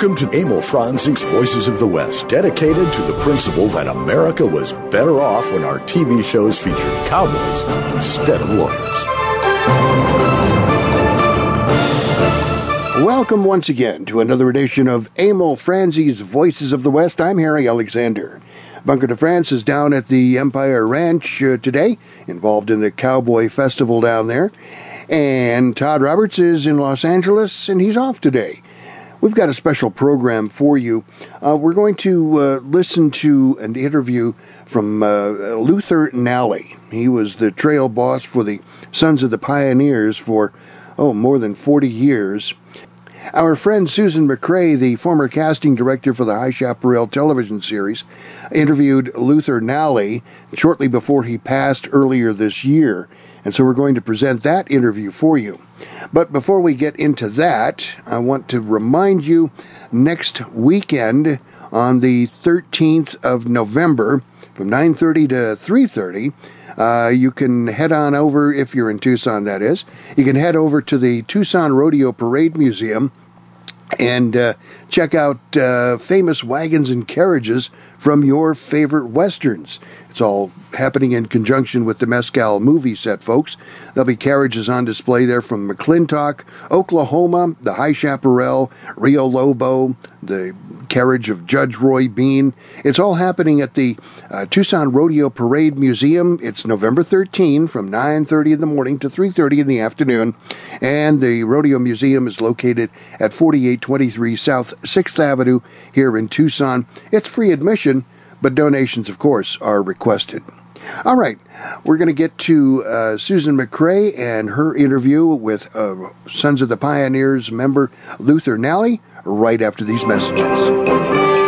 Welcome to Emil Franzi's Voices of the West, dedicated to the principle that America was better off when our TV shows featured cowboys instead of lawyers. Welcome once again to another edition of Emil Franzi's Voices of the West. I'm Harry Alexander. Bunker de France is down at the Empire Ranch uh, today, involved in the Cowboy Festival down there. And Todd Roberts is in Los Angeles, and he's off today. We've got a special program for you. Uh, we're going to uh, listen to an interview from uh, Luther Nallie. He was the trail boss for the Sons of the Pioneers for, oh, more than 40 years. Our friend Susan McCray, the former casting director for the High Chaparral television series, interviewed Luther Nallie shortly before he passed earlier this year. And so we're going to present that interview for you. But before we get into that, I want to remind you next weekend on the 13th of November from 9:30 to 3:30 uh, you can head on over if you're in Tucson that is you can head over to the Tucson Rodeo Parade Museum and uh, check out uh, famous wagons and carriages from your favorite westerns it's all happening in conjunction with the Mescal movie set, folks. There'll be carriages on display there from McLintock, Oklahoma, the High Chaparral, Rio Lobo, the carriage of Judge Roy Bean. It's all happening at the uh, Tucson Rodeo Parade Museum. It's November 13 from 9:30 in the morning to 3:30 in the afternoon, and the Rodeo Museum is located at 4823 South 6th Avenue here in Tucson. It's free admission but donations, of course, are requested. All right, we're going to get to uh, Susan McCray and her interview with uh, Sons of the Pioneers member Luther Nallie right after these messages.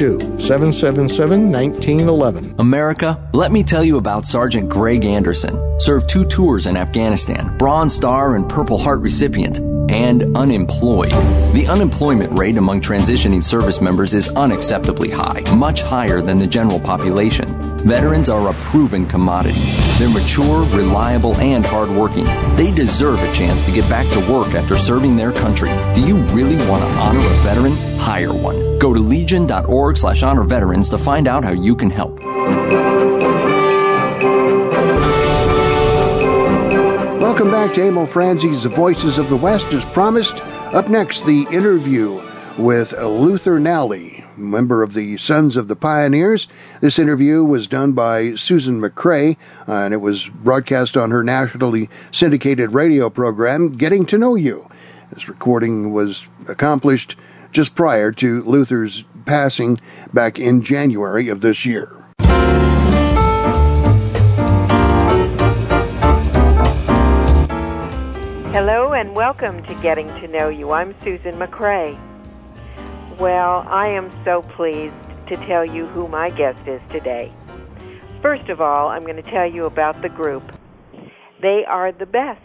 do. 777 1911. America, let me tell you about Sergeant Greg Anderson. Served two tours in Afghanistan, Bronze Star and Purple Heart recipient, and unemployed. The unemployment rate among transitioning service members is unacceptably high, much higher than the general population. Veterans are a proven commodity. They're mature, reliable, and hardworking. They deserve a chance to get back to work after serving their country. Do you really want to veteran? Hire one. Go to legion.org slash honor veterans to find out how you can help. Welcome back to Emil Franzi's Voices of the West. As promised, up next, the interview with Luther Nallie, member of the Sons of the Pioneers. This interview was done by Susan McCray, uh, and it was broadcast on her nationally syndicated radio program, Getting to Know You. This recording was accomplished just prior to Luther's passing back in January of this year. Hello and welcome to Getting to Know You. I'm Susan McCray. Well, I am so pleased to tell you who my guest is today. First of all, I'm going to tell you about the group. They are the best.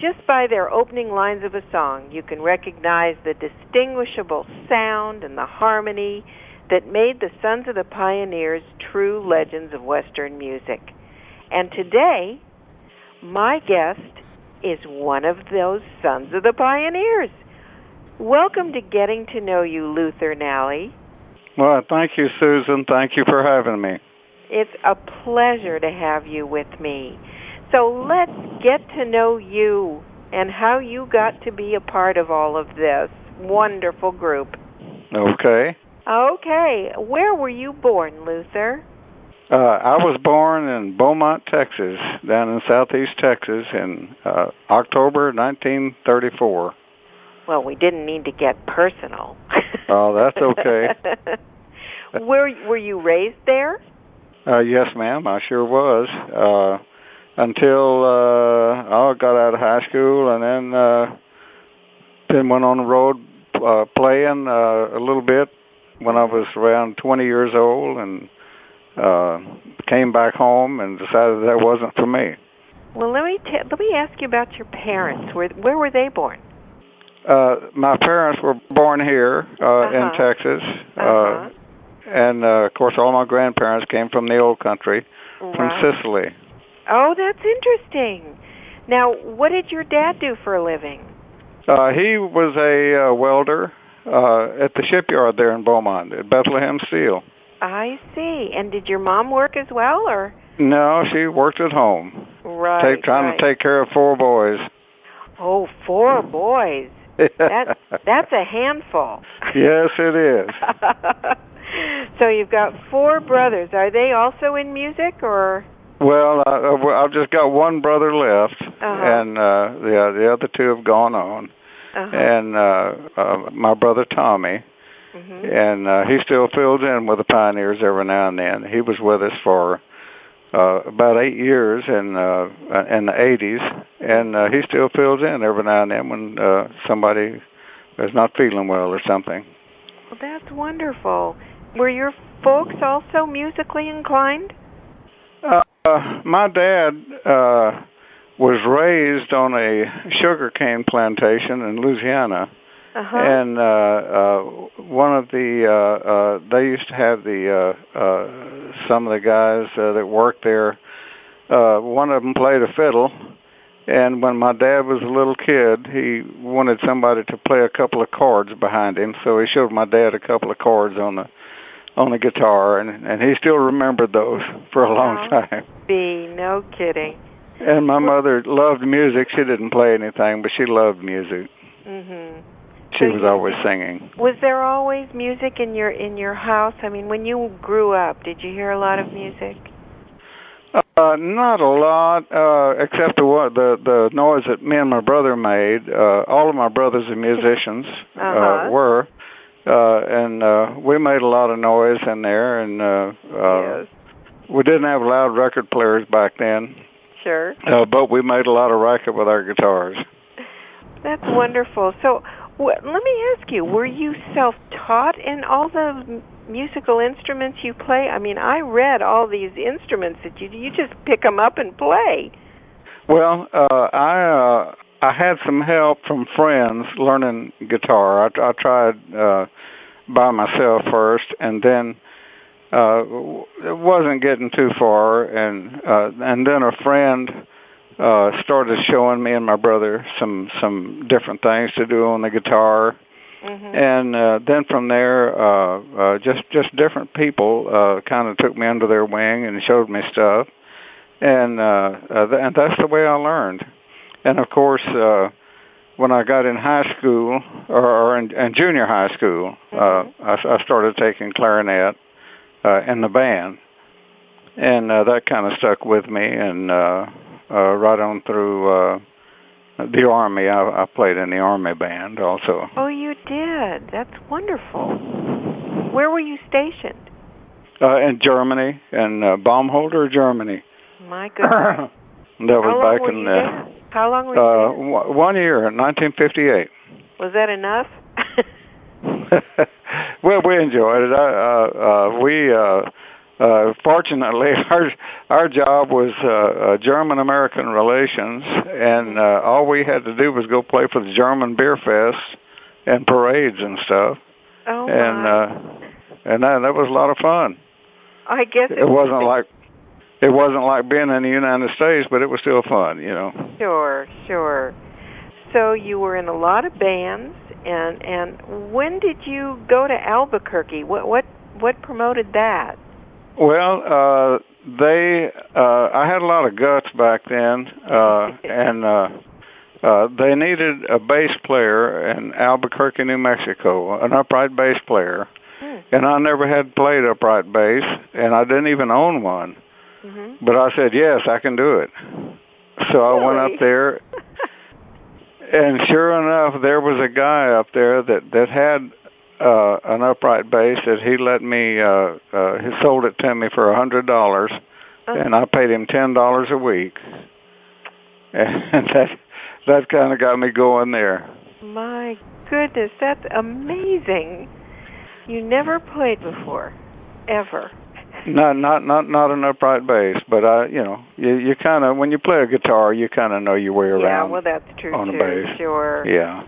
Just by their opening lines of a song, you can recognize the distinguishable sound and the harmony that made the Sons of the Pioneers true legends of Western music. And today, my guest is one of those Sons of the Pioneers. Welcome to Getting to Know You, Luther Nallie. Well, thank you, Susan. Thank you for having me. It's a pleasure to have you with me. So let's get to know you and how you got to be a part of all of this wonderful group. Okay. Okay. Where were you born, Luther? Uh, I was born in Beaumont, Texas, down in southeast Texas, in uh, October 1934. Well, we didn't need to get personal. Oh, that's okay. were were you raised there? Uh, yes, ma'am. I sure was. Uh, until uh, I got out of high school, and then uh, then went on the road uh, playing uh, a little bit when I was around 20 years old, and uh, came back home and decided that wasn't for me. Well, let me t- let me ask you about your parents. Where where were they born? Uh, my parents were born here uh, Uh-huh. in Texas, Uh-huh. uh, and uh, of course, all my grandparents came from the old country, from Right. Sicily. Oh, that's interesting. Now, what did your dad do for a living? Uh, he was a uh, welder uh, at the shipyard there in Beaumont, at Bethlehem Steel. I see. And did your mom work as well, or No, she worked at home, right? take, trying right. to take care of four boys. Oh, four boys. That that's a handful. yes, it is. so you've got four brothers. Are they also in music, or? Well, I, I've just got one brother left, Uh-huh. and uh, the the other two have gone on. Uh-huh. And uh, uh, my brother Tommy, Mhm. and uh, he still fills in with the Pioneers every now and then. He was with us for uh, about eight years in uh, in the '80s, and uh, he still fills in every now and then when uh, somebody is not feeling well or something. Well, that's wonderful. Were your folks also musically inclined? Uh, my dad uh, was raised on a sugarcane plantation in Louisiana. Uh-huh. and uh uh one of the uh uh they used to have the uh uh some of the guys uh, that worked there uh one of them played a fiddle and when my dad was a little kid he wanted somebody to play a couple of chords behind him so he showed my dad a couple of chords on the on the guitar and and he still remembered those for a long Wow. time Be no kidding. and my mother loved music she didn't play anything but she loved music Mhm. she So was always singing Was there always music in your in your house? I mean, when you grew up, did you hear a lot of music? Uh, not a lot, uh, except the what the the noise that me and my brother made. Uh, all of my brothers are musicians, Uh-huh. uh, were, uh, and uh, we made a lot of noise in there. And uh, uh, yes. we didn't have loud record players back then, Sure. uh, but we made a lot of racket with our guitars. That's wonderful. So, wh- let me ask you: Were you self-taught in all the musical instruments you play? I mean, I read all these instruments that you you just pick them up and play. Well, uh, I uh, I had some help from friends learning guitar. I, I tried uh, by myself first, and then uh, it wasn't getting too far, and uh, and then a friend uh, started showing me and my brother some some different things to do on the guitar, Mm-hmm. and uh, then from there, uh, uh, just just different people uh, kind of took me under their wing and showed me stuff, and uh, uh, th- and that's the way I learned. And of course, uh, when I got in high school or, or in, in junior high school, uh, I, I started taking clarinet uh, in the band, and uh, that kind of stuck with me. And uh, uh, right on through uh, the army, I, I played in the army band also. Oh, you did. That's wonderful. Where were you stationed? Uh, in Germany, in uh, Baumholder, Germany. My goodness. that was back in the How long were you Uh, w- one year in 1958. Was that enough? well, we enjoyed it. Uh, uh, uh, we uh, uh, fortunately our our job was uh, uh, German American relations, and uh, all we had to do was go play for the German beer fest and parades and stuff, oh and my. uh, and that that was a lot of fun. I guess It wasn't like it wasn't like being in the United States, but it was still fun, you know. Sure, sure. So you were in a lot of bands, and and when did you go to Albuquerque? What what what promoted that? Well, uh they uh I had a lot of guts back then uh and uh uh they needed a bass player in Albuquerque, New Mexico, an upright bass player. Hmm. And I never had played upright bass and I didn't even own one. Mm-hmm. But I said, "Yes, I can do it." So I went up there and sure enough there was a guy up there that that had uh an upright bass that he let me uh uh he sold it to me for a hundred dollars Oh. and I paid him ten dollars a week. And that that kind of got me going there. My goodness, that's amazing. You never played before, ever. Not not not not an upright bass, but I you know you you kind of when you play a guitar you kind of know your way around. Yeah, well, that's true on a too. bass. Sure. yeah.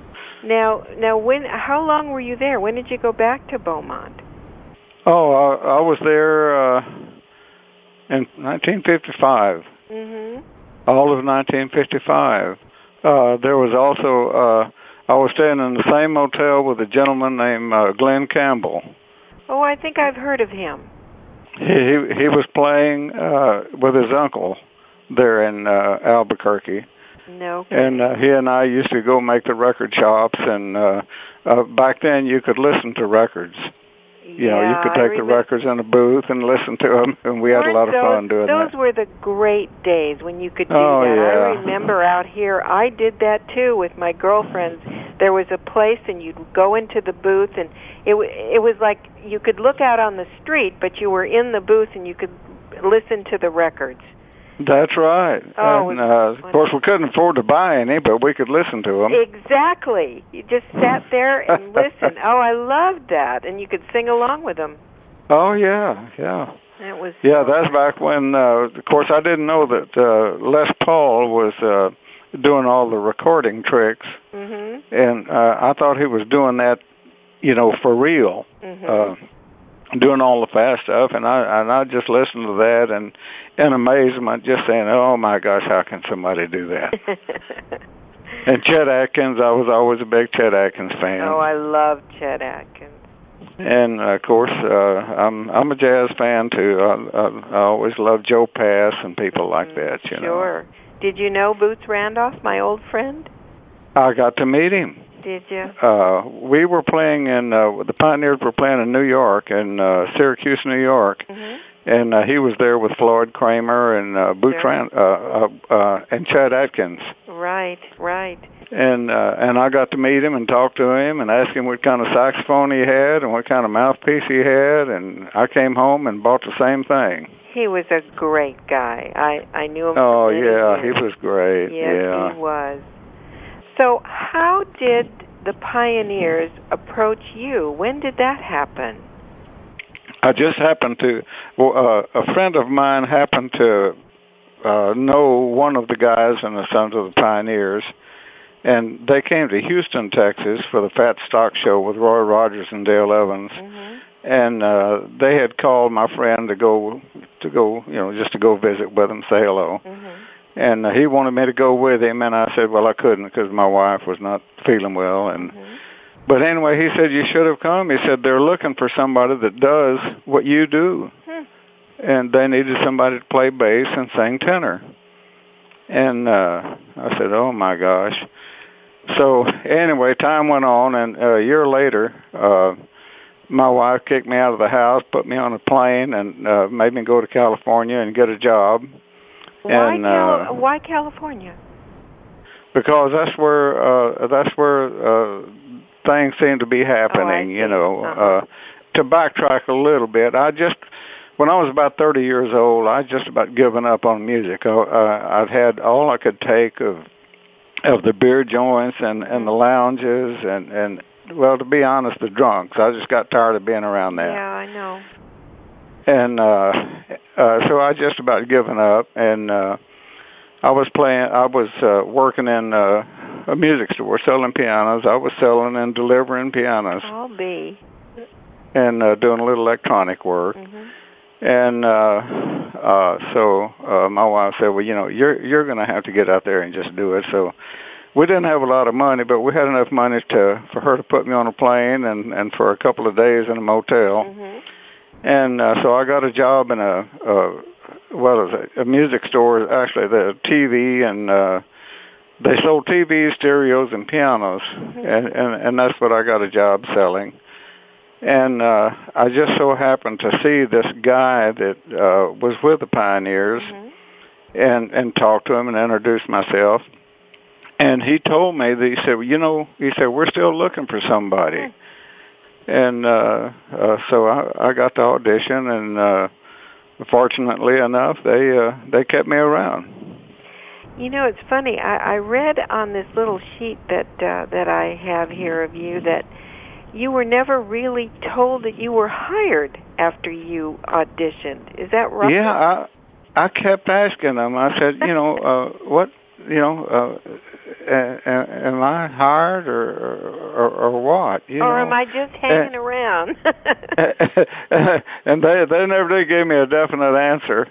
Now, now, when? How long were you there? When did you go back to Beaumont? Oh, I, I was there uh in 1955. Mm-hmm. all of 1955. Uh, there was also uh, I was staying in the same motel with a gentleman named uh, Glen Campbell. Oh, I think I've heard of him. He he, he was playing uh, with his uncle there in uh, Albuquerque, No. and uh, he and I used to go make the record shops. And uh, uh, back then, you could listen to records. You know, you could take the records in a booth and listen to them, and we had a lot of Weren't fun doing those that. Those were the great days when you could do Oh, that. yeah. I remember out here, I did that too with my girlfriends. There was a place, and you'd go into the booth, and it it was like you could look out on the street, but you were in the booth, and you could listen to the records. That's right. Oh, and uh, of course, we couldn't afford to buy any, but we could listen to them. Exactly. You just sat there and listened. Oh, I loved that, and you could sing along with them. Oh yeah, yeah, It was yeah. That's back when, uh, of course, I didn't know that uh, Les Paul was uh, doing all the recording tricks, Mhm. and uh, I thought he was doing that, you know, for real, Mhm. uh, doing all the fast stuff, and I and I just listened to that and in amazement, just saying, "Oh my gosh, how can somebody do that?" and Chet Atkins, I was always a big Chet Atkins fan. oh, I love Chet Atkins. And uh, of course, uh, I'm I'm a jazz fan too. I, I, I always love Joe Pass and people like that. You know, Sure. Did you know Boots Randolph, my old friend? I got to meet him. Did you? Uh, we were playing in uh, the Pioneers were playing in New York, in uh, Syracuse, New York, Mhm. and uh, he was there with Floyd Cramer and uh, Boots Sure. Rand, uh, uh, uh, and Chet Atkins. Right, right. and uh, and I got to meet him and talk to him and ask him what kind of saxophone he had and what kind of mouthpiece he had and I came home and bought the same thing. He was a great guy. I I knew him. Oh yeah, he was great. Yes, yeah. he was. So, how did the pioneers approach you? When did that happen? I just happened to well uh, a friend of mine happened to uh know one of the guys in the Sons of the Pioneers and they came to Houston, Texas for the Fat Stock Show with Roy Rogers and Dale Evans. Mhm. And uh they had called my friend to go to go you know just to go visit with him say hello Mhm. and uh, he wanted me to go with him and i said well i couldn't because my wife was not feeling well and Mhm. but anyway he said you should have come he said they're looking for somebody that does what you do Hmm. and they needed somebody to play bass and sing tenor and uh i said oh my gosh so anyway time went on and uh, a year later uh my wife kicked me out of the house put me on a plane and uh made me go to california and get a job Why, and Cal- uh why California? because that's where uh that's where uh things seem to be happening Oh, you know Uh-huh. uh to backtrack a little bit i just when i was about thirty years old i just about given up on music I, uh, i'd had all i could take of of the beer joints and and the lounges and and well to be honest the drunks. I just got tired of being around that. Yeah i know. And uh uh so i just about given up. And uh i was playing i was uh working in uh a music store selling pianos. I was selling and delivering pianos. I'll be. And uh doing a little electronic work. Mm-hmm. and uh uh so uh my wife said well you know you're you're going to have to get out there and just do it. So we didn't have a lot of money but we had enough money to for her to put me on a plane and and for a couple of days in a motel mm-hmm. and uh so i got a job in a uh well a, a music store actually the tv and uh they sold tvs stereos and pianos mm-hmm. and and and that's what i got a job selling and uh I just so happened to see this guy that uh was with the Pioneers mm-hmm. and and talked to him and introduced myself. And he told me that he said, well, you know, he said we're still looking for somebody. Mm-hmm. And uh uh so I I got the audition and uh fortunately enough they uh they kept me around. You know, it's funny. I I read on this little sheet that uh that I have here of you that you were never really told that you were hired after you auditioned. Is that right? Yeah, I I kept asking them. I said, you know, uh what, you know, uh, am I hired or or, or what? You or know? am I just hanging uh, around? and they they never did give me a definite answer.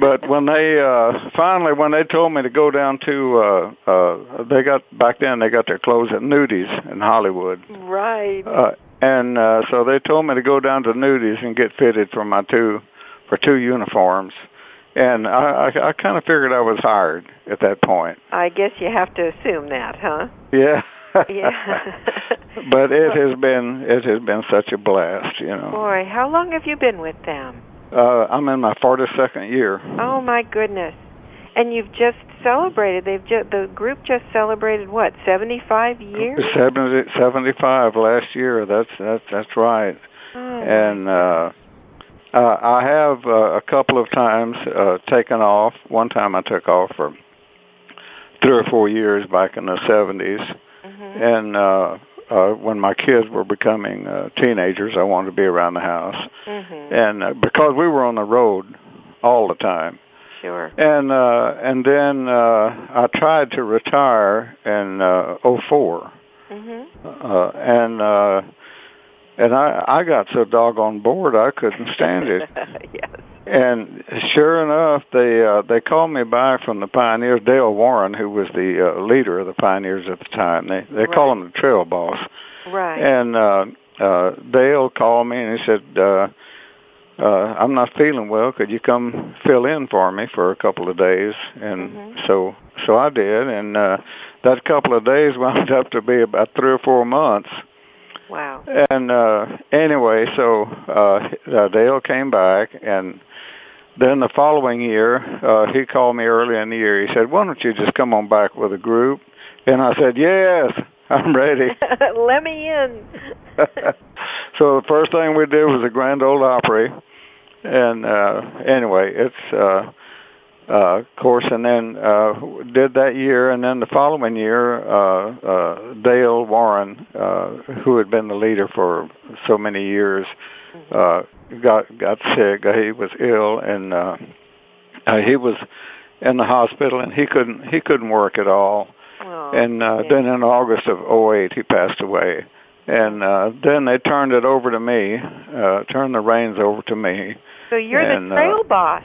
but when they uh finally when they told me to go down to uh uh they got back then they got their clothes at Nudies in Hollywood. Right. Uh and uh so they told me to go down to Nudies and get fitted for my two for two uniforms. And I I, I kind of figured I was hired at that point. I guess you have to assume that, huh? Yeah. yeah. but it has been it has been such a blast, you know. Boy, how long have you been with them? Uh, I'm in my 42nd year. Oh my goodness! And you've just celebrated. They've just the group just celebrated what 75 years. 70, 75 last year. That's that's that's right. Oh. And uh, uh, I have uh, a couple of times uh, taken off. One time I took off for three or four years back in the 70s, mm-hmm. and uh, uh when my kids were becoming uh teenagers I wanted to be around the house mm-hmm. and uh, because we were on the road all the time sure and uh and then uh I tried to retire in uh 04 mm-hmm. uh and uh and I I got so doggone bored I couldn't stand it. Yes. And sure enough they uh they called me back from the pioneers dale warren who was the uh, leader of the pioneers at the time. They they right. call him the trail boss. Right. And uh uh dale called me and he said uh uh i'm not feeling well. Could you come fill in for me for a couple of days? And mm-hmm. so so i did. And uh that couple of days wound up to be about three or four months wow and uh anyway so uh, uh dale came back and then the following year, uh, he called me early in the year. He said, "Why don't you just come on back with a group?" And I said, "Yes, I'm ready." Let me in. so the first thing we did was a Grand Ole Opry, and uh, anyway, it's uh, uh, of course, and then uh, did that year, and then the following year, uh, uh, Dale Warren, uh, who had been the leader for so many years. Uh, got got sick. Uh, he was ill, and uh, uh, he was in the hospital, and he couldn't he couldn't work at all. Oh, and uh, yeah. then in August of '08, he passed away. And uh, then they turned it over to me, uh, turned the reins over to me. So you're and, the trail uh, boss.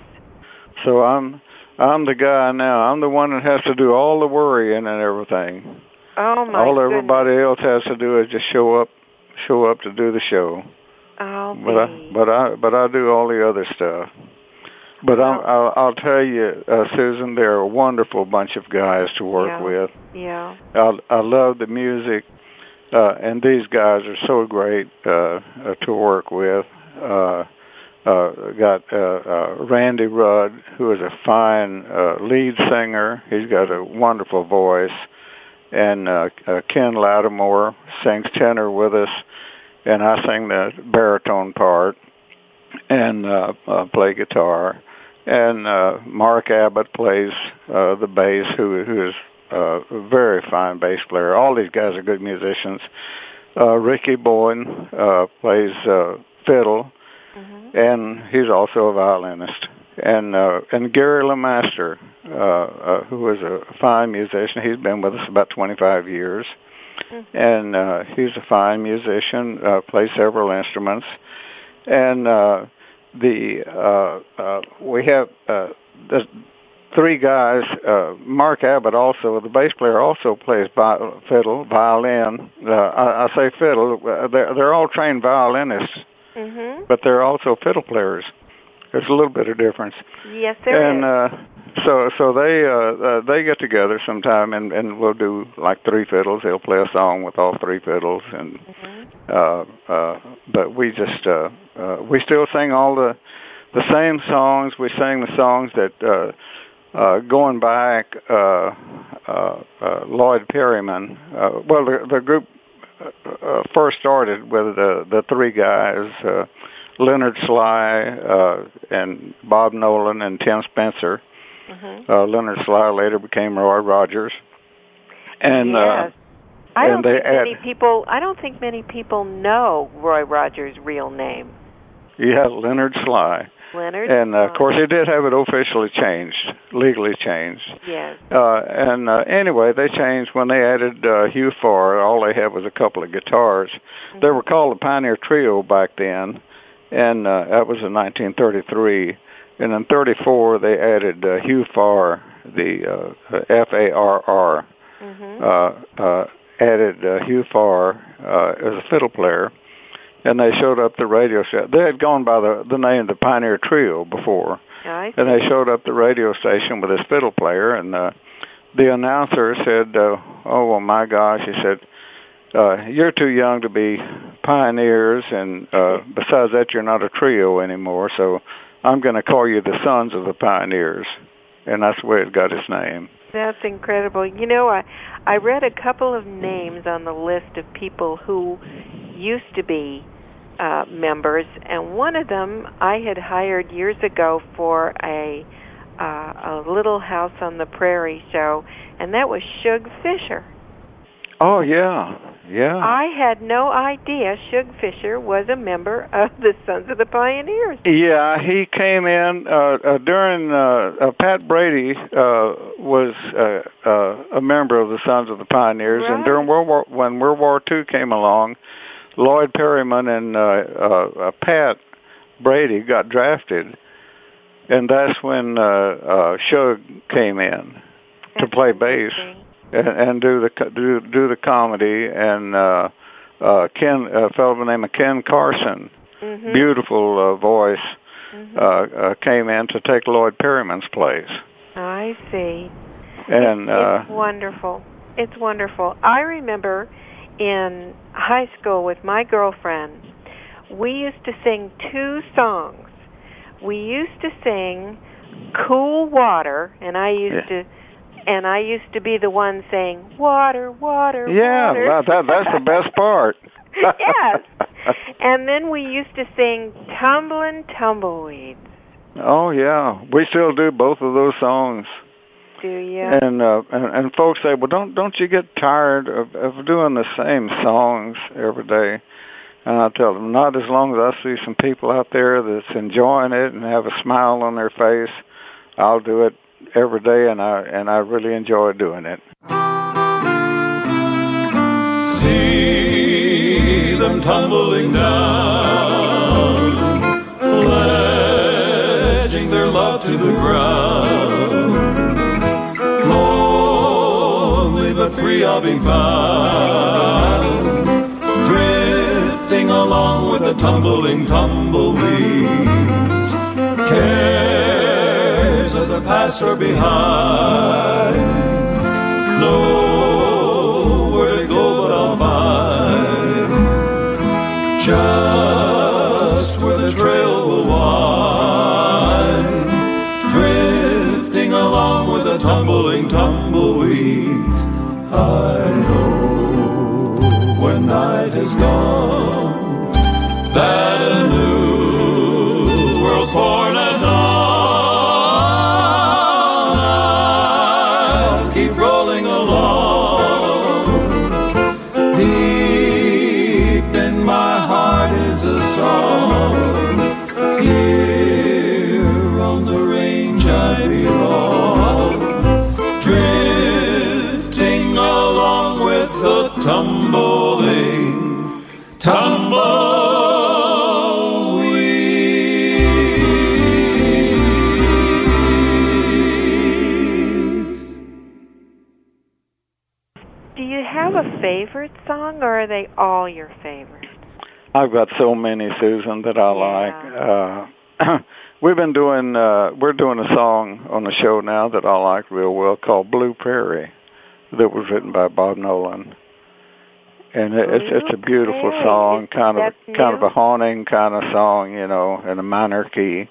So I'm I'm the guy now. I'm the one that has to do all the worrying and everything. Oh my all goodness. everybody else has to do is just show up, show up to do the show. Oh, but I but I but I do all the other stuff. But I'm, I'll I'll tell you, uh, Susan, they're a wonderful bunch of guys to work Yeah. with. yeah. I I love the music, uh, and these guys are so great uh, uh, to work with. Uh, uh, got uh, uh, Randy Rudd, who is a fine uh, lead singer. He's got a wonderful voice, and uh, uh, Ken Lattimore sings tenor with us, and I sing the baritone part and uh, uh, play guitar. And uh, Mark Abbott plays uh, the bass, who who is uh, very fine bass player. All these guys are good musicians. Uh, Ricky Boyd uh, plays uh, fiddle, mm-hmm. and he's also a violinist. And uh, and Gary LeMaster, uh, uh, who is a fine musician, he's been with us about 25 years, mm-hmm. and uh, he's a fine musician. Uh, plays several instruments, and uh, the uh, uh, we have uh, the three guys. Uh, Mark Abbott also, the bass player, also plays vi- fiddle, violin. Uh, I, I say fiddle. Uh, they're they're all trained violinists, mm-hmm. but they're also fiddle players. There's a little bit of difference. Yes, there and, is. Uh, so so they uh, uh they get together sometime and and we'll do like three fiddles they'll play a song with all three fiddles and mm-hmm. uh uh but we just uh uh we still sing all the the same songs we sing the songs that uh uh, going back, uh, uh, uh, Lloyd Perryman. Uh, well, the, the group uh, uh, first started with the the three guys, uh, Leonard Slye uh, and Bob Nolan and Tim Spencer. Mm-hmm. Uh, Leonard Slye later became Roy Rogers, and yes. uh, I don't think add, many people. I don't think many people know Roy Rogers' real name. Yeah, Leonard Slye. Leonard. And uh, of course, they did have it officially changed, legally changed. Yes. Uh, and uh, anyway, they changed when they added uh, Hugh Farr. All they had was a couple of guitars. Mm-hmm. They were called the Pioneer Trio back then, and uh, that was in 1933. And in 34, they added uh, Hugh Farr, the uh, F A R R. Mm-hmm. Uh, uh, added uh, Hugh Farr uh, as a fiddle player and they showed up the radio station. They had gone by the the name the Pioneer Trio before, I and they showed up the radio station with this fiddle player, and uh, the announcer said, uh, "Oh well, my gosh," he said. Uh, you're too young to be pioneers, and uh, besides that, you're not a trio anymore. So I'm going to call you the Sons of the Pioneers, and that's where it got its name. That's incredible. You know, I I read a couple of names on the list of people who used to be uh, members, and one of them I had hired years ago for a uh, a Little House on the Prairie show, and that was Shug Fisher. Oh yeah, yeah. I had no idea Shug Fisher was a member of the Sons of the Pioneers. Yeah, he came in uh, uh, during uh, uh, Pat Brady uh, was uh, uh, a member of the Sons of the Pioneers, right. and during World War when World War II came along, Lloyd Perryman and uh, uh, uh, Pat Brady got drafted, and that's when uh, uh, Shug came in That's to play bass and, and do the do do the comedy. And uh, uh, Ken, a fellow by the name of Ken Carson, mm-hmm. beautiful uh, voice, Mm-hmm. uh, uh, came in to take Lloyd Perryman's place. I see. And uh, it's wonderful. It's wonderful. I remember in high school with my girlfriend, we used to sing two songs. We used to sing "Cool Water," and I used Yeah. to, and I used to be the one saying "Water, water, yeah, water." that, that that's the best part. yes. And then we used to sing "Tumblin' Tumbleweeds." Oh yeah, we still do both of those songs. Do you? And uh and, and folks say, "Well, don't don't you get tired of of doing the same songs every day?" And I tell them, "Not as long as I see some people out there that's enjoying it and have a smile on their face. I'll do it every day, and I and I really enjoy doing it." See them tumbling down, pledging their love to the ground. Free I'll be found, drifting along with the tumbling tumbleweeds. Cares of the past are behind. Nowhere to go but I'll find just where the trail will wind, drifting along with the tumbling tumbleweeds. I know when night is gone that a new are they all your favorites? I've got so many, Susan, that I like. Uh, we've been doing, uh, we're doing a song on the show now that I like real well called Blue Prairie, that was written by Bob Nolan. And it, it's it's a beautiful Blue song, kind of That's kind of a haunting kind of song, you know, in a minor key.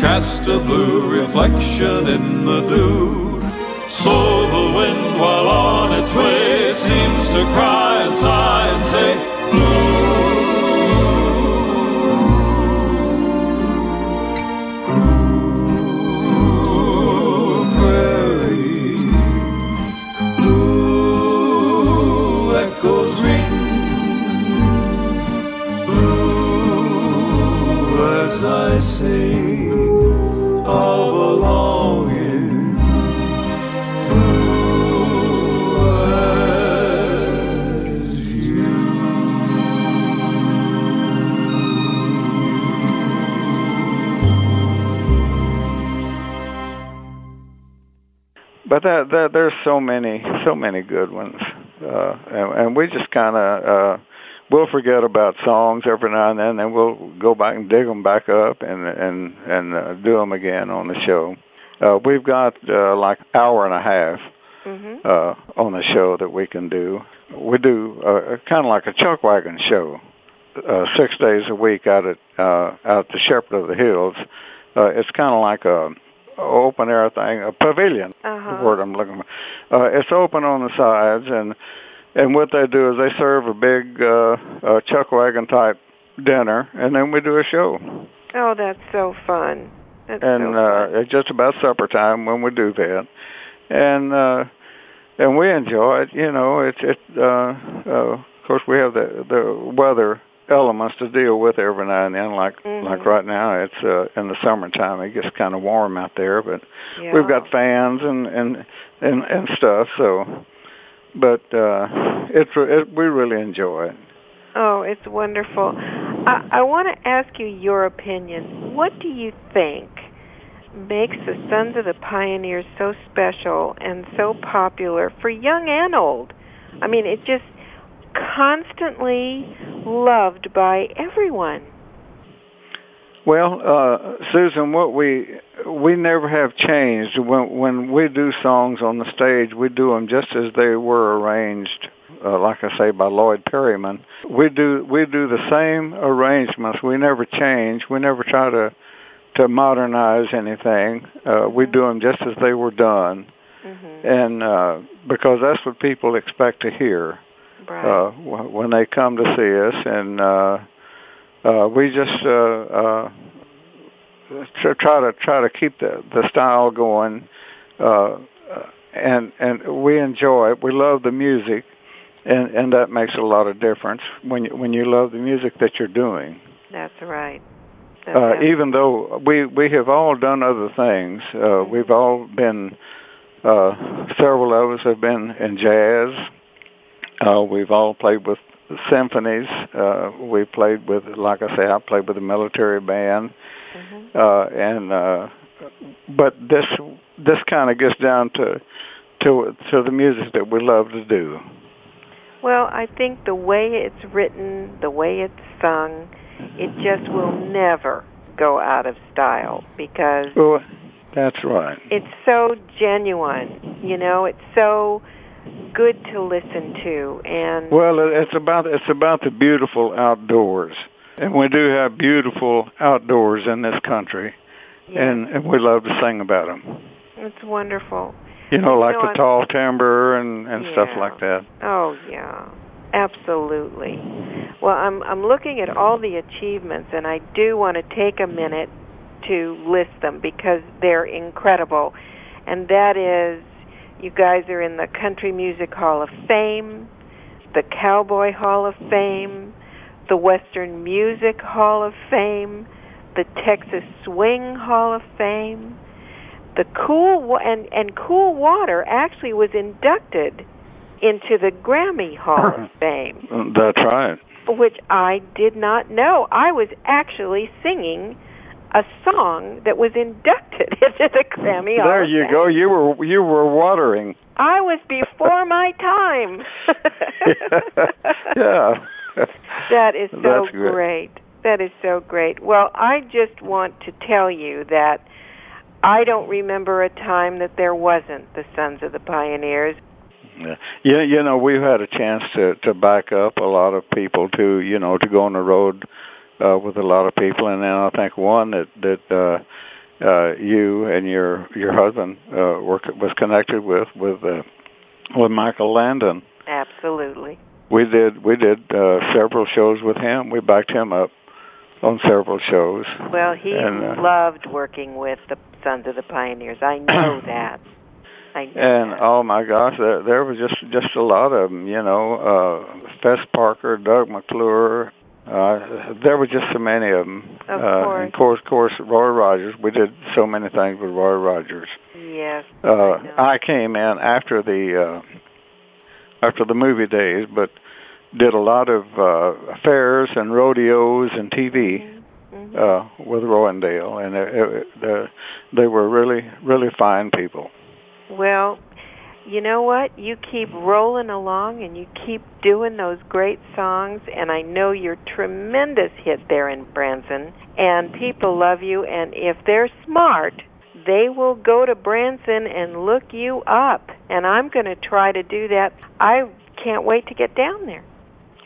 Cast a blue reflection in the dew. So the wind, while on its way, seems to cry and sigh and say, Blue But that, that there's so many, so many good ones, uh, and, and we just kind of uh, we'll forget about songs every now and then, and we'll go back and dig them back up and and and uh, do them again on the show. Uh, we've got uh, like hour and a half hmm uh, on the show that we can do. We do uh, kind of like a chuck wagon show, uh, six days a week out at uh, out the Shepherd of the Hills. Uh, it's kind of like a open air thing, a pavilion. Uh-huh. The word I'm looking for. Uh, it's open on the sides, and and what they do is they serve a big uh, uh, chuck wagon type dinner, and then we do a show. Oh, that's so fun. That's and so uh, it's just about supper time when we do that, and uh, and we enjoy it. You know, it's it. Uh, uh, of course, we have the the weather elements to deal with every now and then. Like Mhm. like right now, it's uh, in the summertime. It gets kind of warm out there, but yeah. we've got fans and and and and stuff. So, but uh, it's it, we really enjoy it. Oh, it's wonderful. I, I want to ask you your opinion. What do you think makes the Sons of the Pioneers so special and so popular for young and old? I mean, it just constantly loved by everyone. Well, uh, Susan, what we we never have changed. When when we do songs on the stage, we do them just as they were arranged. Uh, like I say, by Lloyd Perryman. We do we do the same arrangements. We never change. We never try to to modernize anything. Uh, we do them just as they were done, Mm-hmm. and uh, because that's what people expect to hear Right. uh, when they come to see us, and uh, uh, we just uh, uh, tr- try to try to keep the the style going, uh, uh, and and we enjoy it. We love the music, and and that makes a lot of difference when you, when you love the music that you're doing. That's right. That's Uh, even though we we have all done other things, uh, we've all been. Uh, several of us have been in jazz. Uh, we've all played with symphonies. Uh, we played with, like I say, I played with a military band, Mhm. uh, and uh, but this this kind of gets down to to to the music that we love to do. Well, I think the way it's written, the way it's sung, it just will never go out of style because Well, that's right. it's so genuine. You know, it's so good to listen to, and Well, it's about it's about the beautiful outdoors, and we do have beautiful outdoors in this country, yeah, and and we love to sing about them. it's wonderful. You know, like know, the tall timber and and stuff like that. Oh yeah, absolutely. Well, I'm I'm looking at all the achievements, and I do want to take a minute to list them because they're incredible. And that is, you guys are in the Country Music Hall of Fame, the Cowboy Hall of Fame, the Western Music Hall of Fame, the Texas Swing Hall of Fame. The Cool and and Cool Water actually was inducted into the Grammy Hall of Fame, That's right. which I did not know. I was actually singing a song that was inducted into the Grammy There you go. You were you were watering. I was before my time. yeah. That is so That's great. great. That is so great. Well, I just want to tell you that I don't remember a time that there wasn't the Sons of the Pioneers. Yeah. yeah, you know, we've had a chance to to back up a lot of people to, you know, to go on the road uh with a lot of people and then I think one that that uh uh you and your your husband uh were was connected with with uh with Michael Landon. Absolutely. We did we did uh several shows with him. We backed him up on several shows. Well, he And, uh, loved working with the Sons of the Pioneers. I know that. I know And that. oh my gosh, there there was just just a lot of them. You know, uh Fess Parker, Doug McClure. Uh, there were just so many of them. Of uh, course. Of course, of course, Roy Rogers. We did so many things with Roy Rogers. yes. Uh, I. I came in after the uh, after the movie days, but did a lot of uh, fairs and rodeos and TV Mhm. uh, with Roy and Dale, and it, it, uh, they were really really fine people. Well, you know what? You keep rolling along and you keep doing those great songs, and I know you're tremendous hit there in Branson, and people love you. And if they're smart, they will go to Branson and look you up. And I'm going to try to do that. I can't wait to get down there.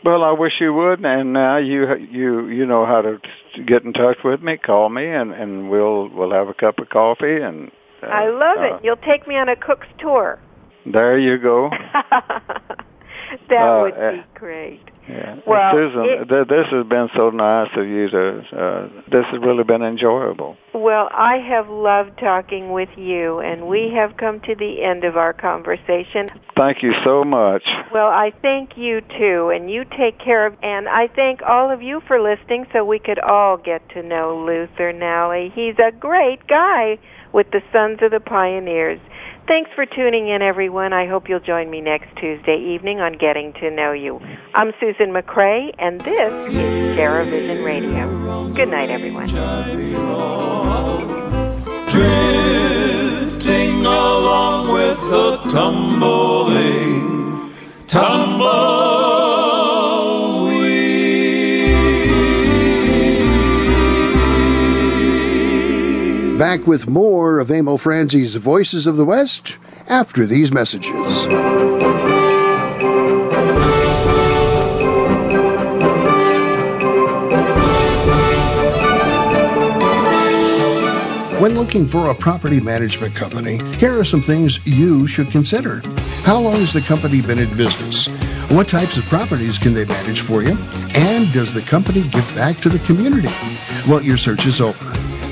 Well, I wish you would, and now you you you know how to get in touch with me. Call me, and and we'll we'll have a cup of coffee. And uh, I love uh, it. You'll take me on a cook's tour. There you go. that Uh, would be great. Yeah. Well, Susan, it- th- this has been so nice of you to. Uh, this has really been enjoyable. Well, I have loved talking with you, and we have come to the end of our conversation. Thank you so much. Well, I thank you too, and you take care of, and I thank all of you for listening so we could all get to know Luther Nallie. He's a great guy with the Sons of the Pioneers. Thanks for tuning in, everyone. I hope you'll join me next Tuesday evening on Getting to Know You. I'm Susan McCray, and this is TerraVision Radio. Good night, everyone. Drifting along with the tumbling, tumbleweed. Back with more of Emil Franzi's Voices of the West after these messages. When looking for a property management company, here are some things you should consider. How long has the company been in business? What types of properties can they manage for you? And does the company give back to the community? Well, your search is over.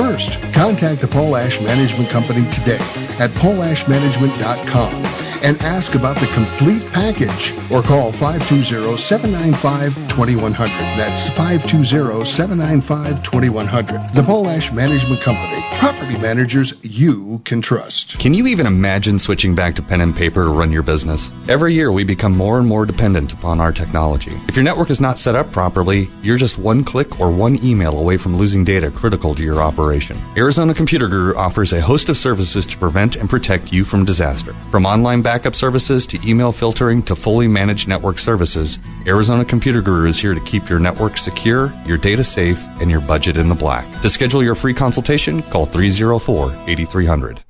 first. Contact the Polash Management Company today at polashmanagement.com and ask about the complete package or call 520-795-2100. That's 520-795-2100. The Polash Management Company. Property managers you can trust. Can you even imagine switching back to pen and paper to run your business? Every year we become more and more dependent upon our technology. If your network is not set up properly, you're just one click or one email away from losing data critical to your operation. Arizona Computer Guru offers a host of services to prevent and protect you from disaster. From online backup services to email filtering to fully managed network services, Arizona Computer Guru is here to keep your network secure, your data safe, and your budget in the black. To schedule your free consultation, call 304 8300.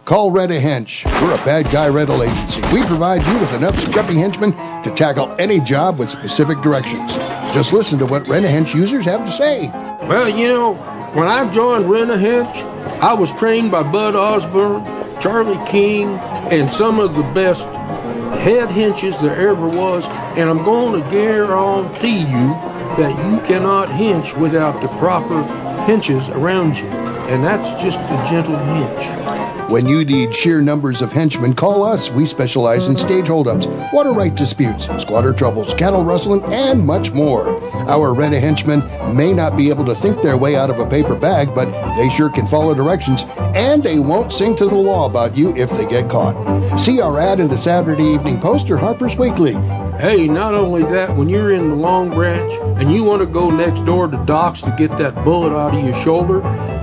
Call Rent a Hench. We're a bad guy rental agency. We provide you with enough scruffy henchmen to tackle any job with specific directions. Just listen to what Rent a Hench users have to say. Well, you know, when I joined Rent a Hench, I was trained by Bud Osborne, Charlie King, and some of the best head henches there ever was, and I'm going to guarantee you that you cannot hench without the proper henches around you. And that's just a gentle hench. When you need sheer numbers of henchmen, call us. We specialize in stage holdups, water right disputes, squatter troubles, cattle rustling, and much more. Our rent a henchmen may not be able to think their way out of a paper bag, but they sure can follow directions, and they won't sing to the law about you if they get caught. See our ad in the Saturday Evening Post or Harper's Weekly. Hey, not only that, when you're in the Long Branch and you want to go next door to Doc's to get that bullet out of your shoulder,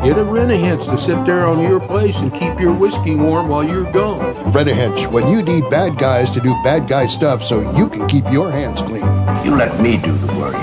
get a rent-a-hench to sit there on your place and keep your whiskey warm while you're gone. Rent-a-hench, when you need bad guys to do bad guy stuff so you can keep your hands clean. You let me do the work.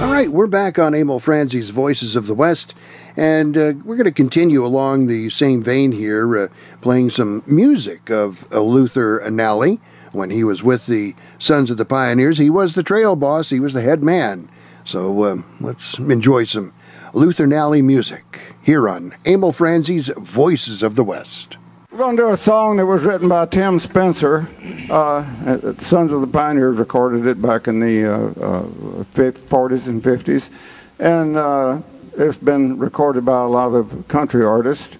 All right, we're back on Emil Franzi's Voices of the West, and uh, we're going to continue along the same vein here, uh, playing some music of uh, Luther Nallie. When he was with the Sons of the Pioneers, he was the trail boss, he was the head man. So uh, let's enjoy some Luther Nallie music here on Emil Franzi's Voices of the West. We're going to do a song that was written by Tim Spencer. Uh, Sons of the Pioneers recorded it back in the uh, uh, 40s and 50s. And uh, it's been recorded by a lot of country artists.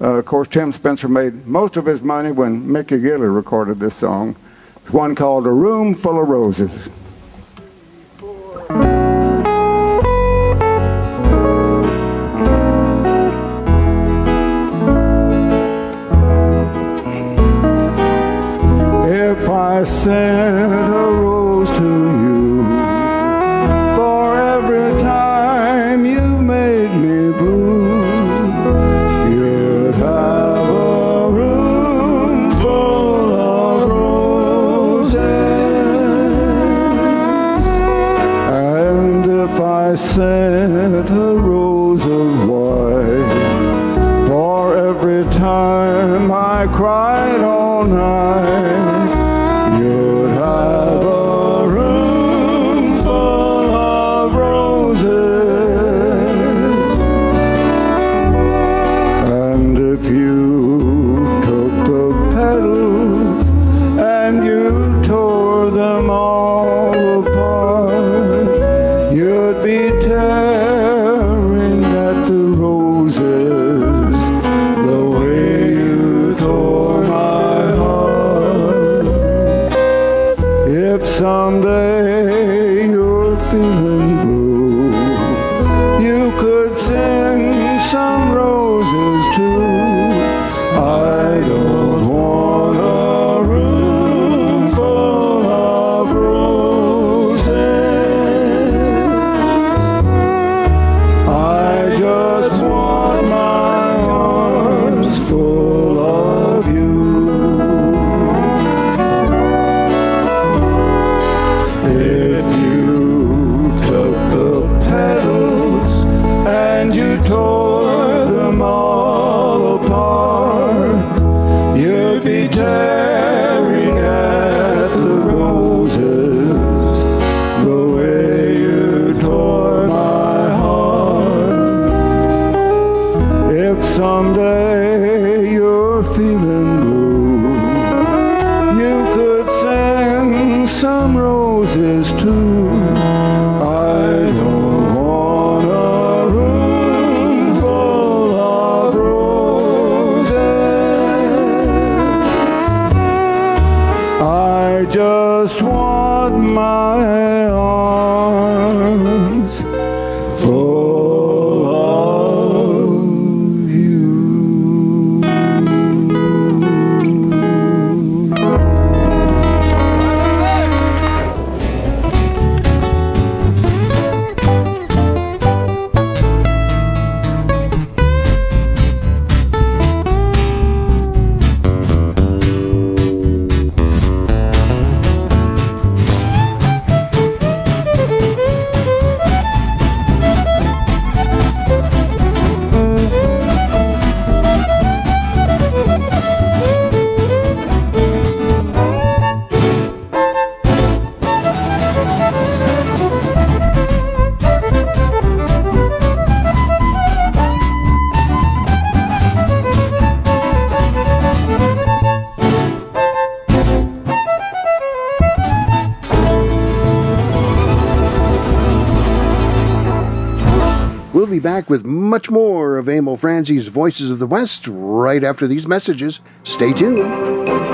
Uh, of course, Tim Spencer made most of his money when Mickey Gilley recorded this song. It's one called A Room Full of Roses. If I sent We'll be back with much more of Emil Franzi's Voices of the West right after these messages. Stay tuned.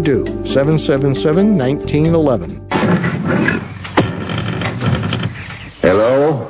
do. 777 1911. Hello,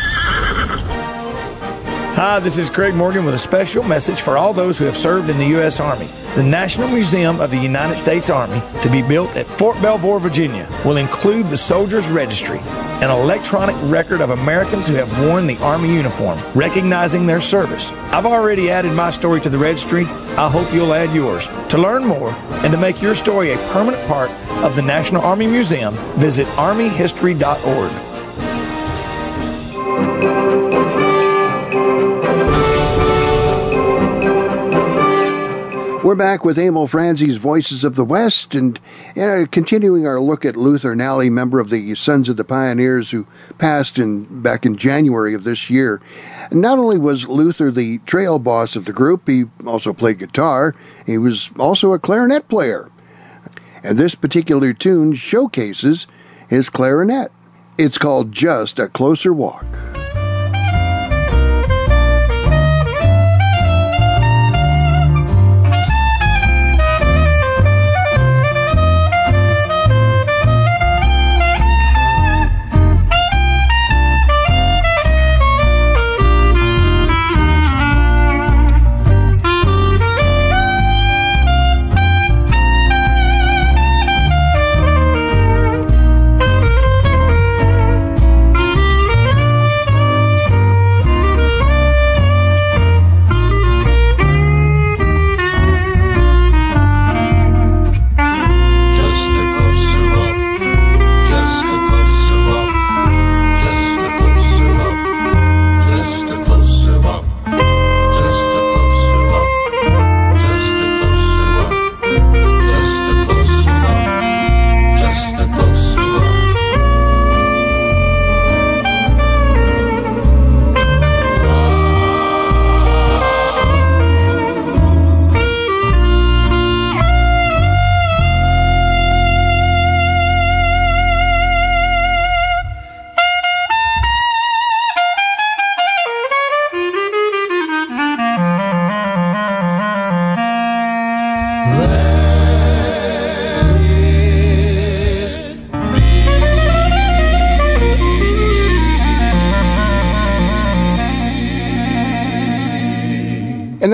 Hi, this is Craig Morgan with a special message for all those who have served in the U.S. Army. The National Museum of the United States Army, to be built at Fort Belvoir, Virginia, will include the Soldier's Registry, an electronic record of Americans who have worn the Army uniform, recognizing their service. I've already added my story to the registry. I hope you'll add yours. To learn more and to make your story a permanent part of the National Army Museum, visit armyhistory.org. We're back with Emil Franzi's Voices of the West and uh, continuing our look at Luther Nallie, member of the Sons of the Pioneers who passed in back in January of this year. Not only was Luther the trail boss of the group, he also played guitar. He was also a clarinet player. And this particular tune showcases his clarinet. It's called Just a Closer Walk.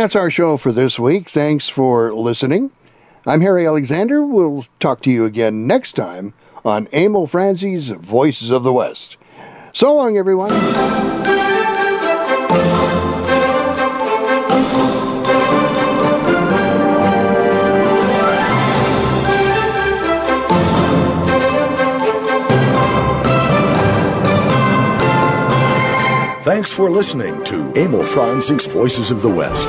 That's our show for this week. Thanks for listening. I'm Harry Alexander. We'll talk to you again next time on Emil Franzi's Voices of the West. So long, everyone. Thanks for listening to Emil Franzi's Voices of the West.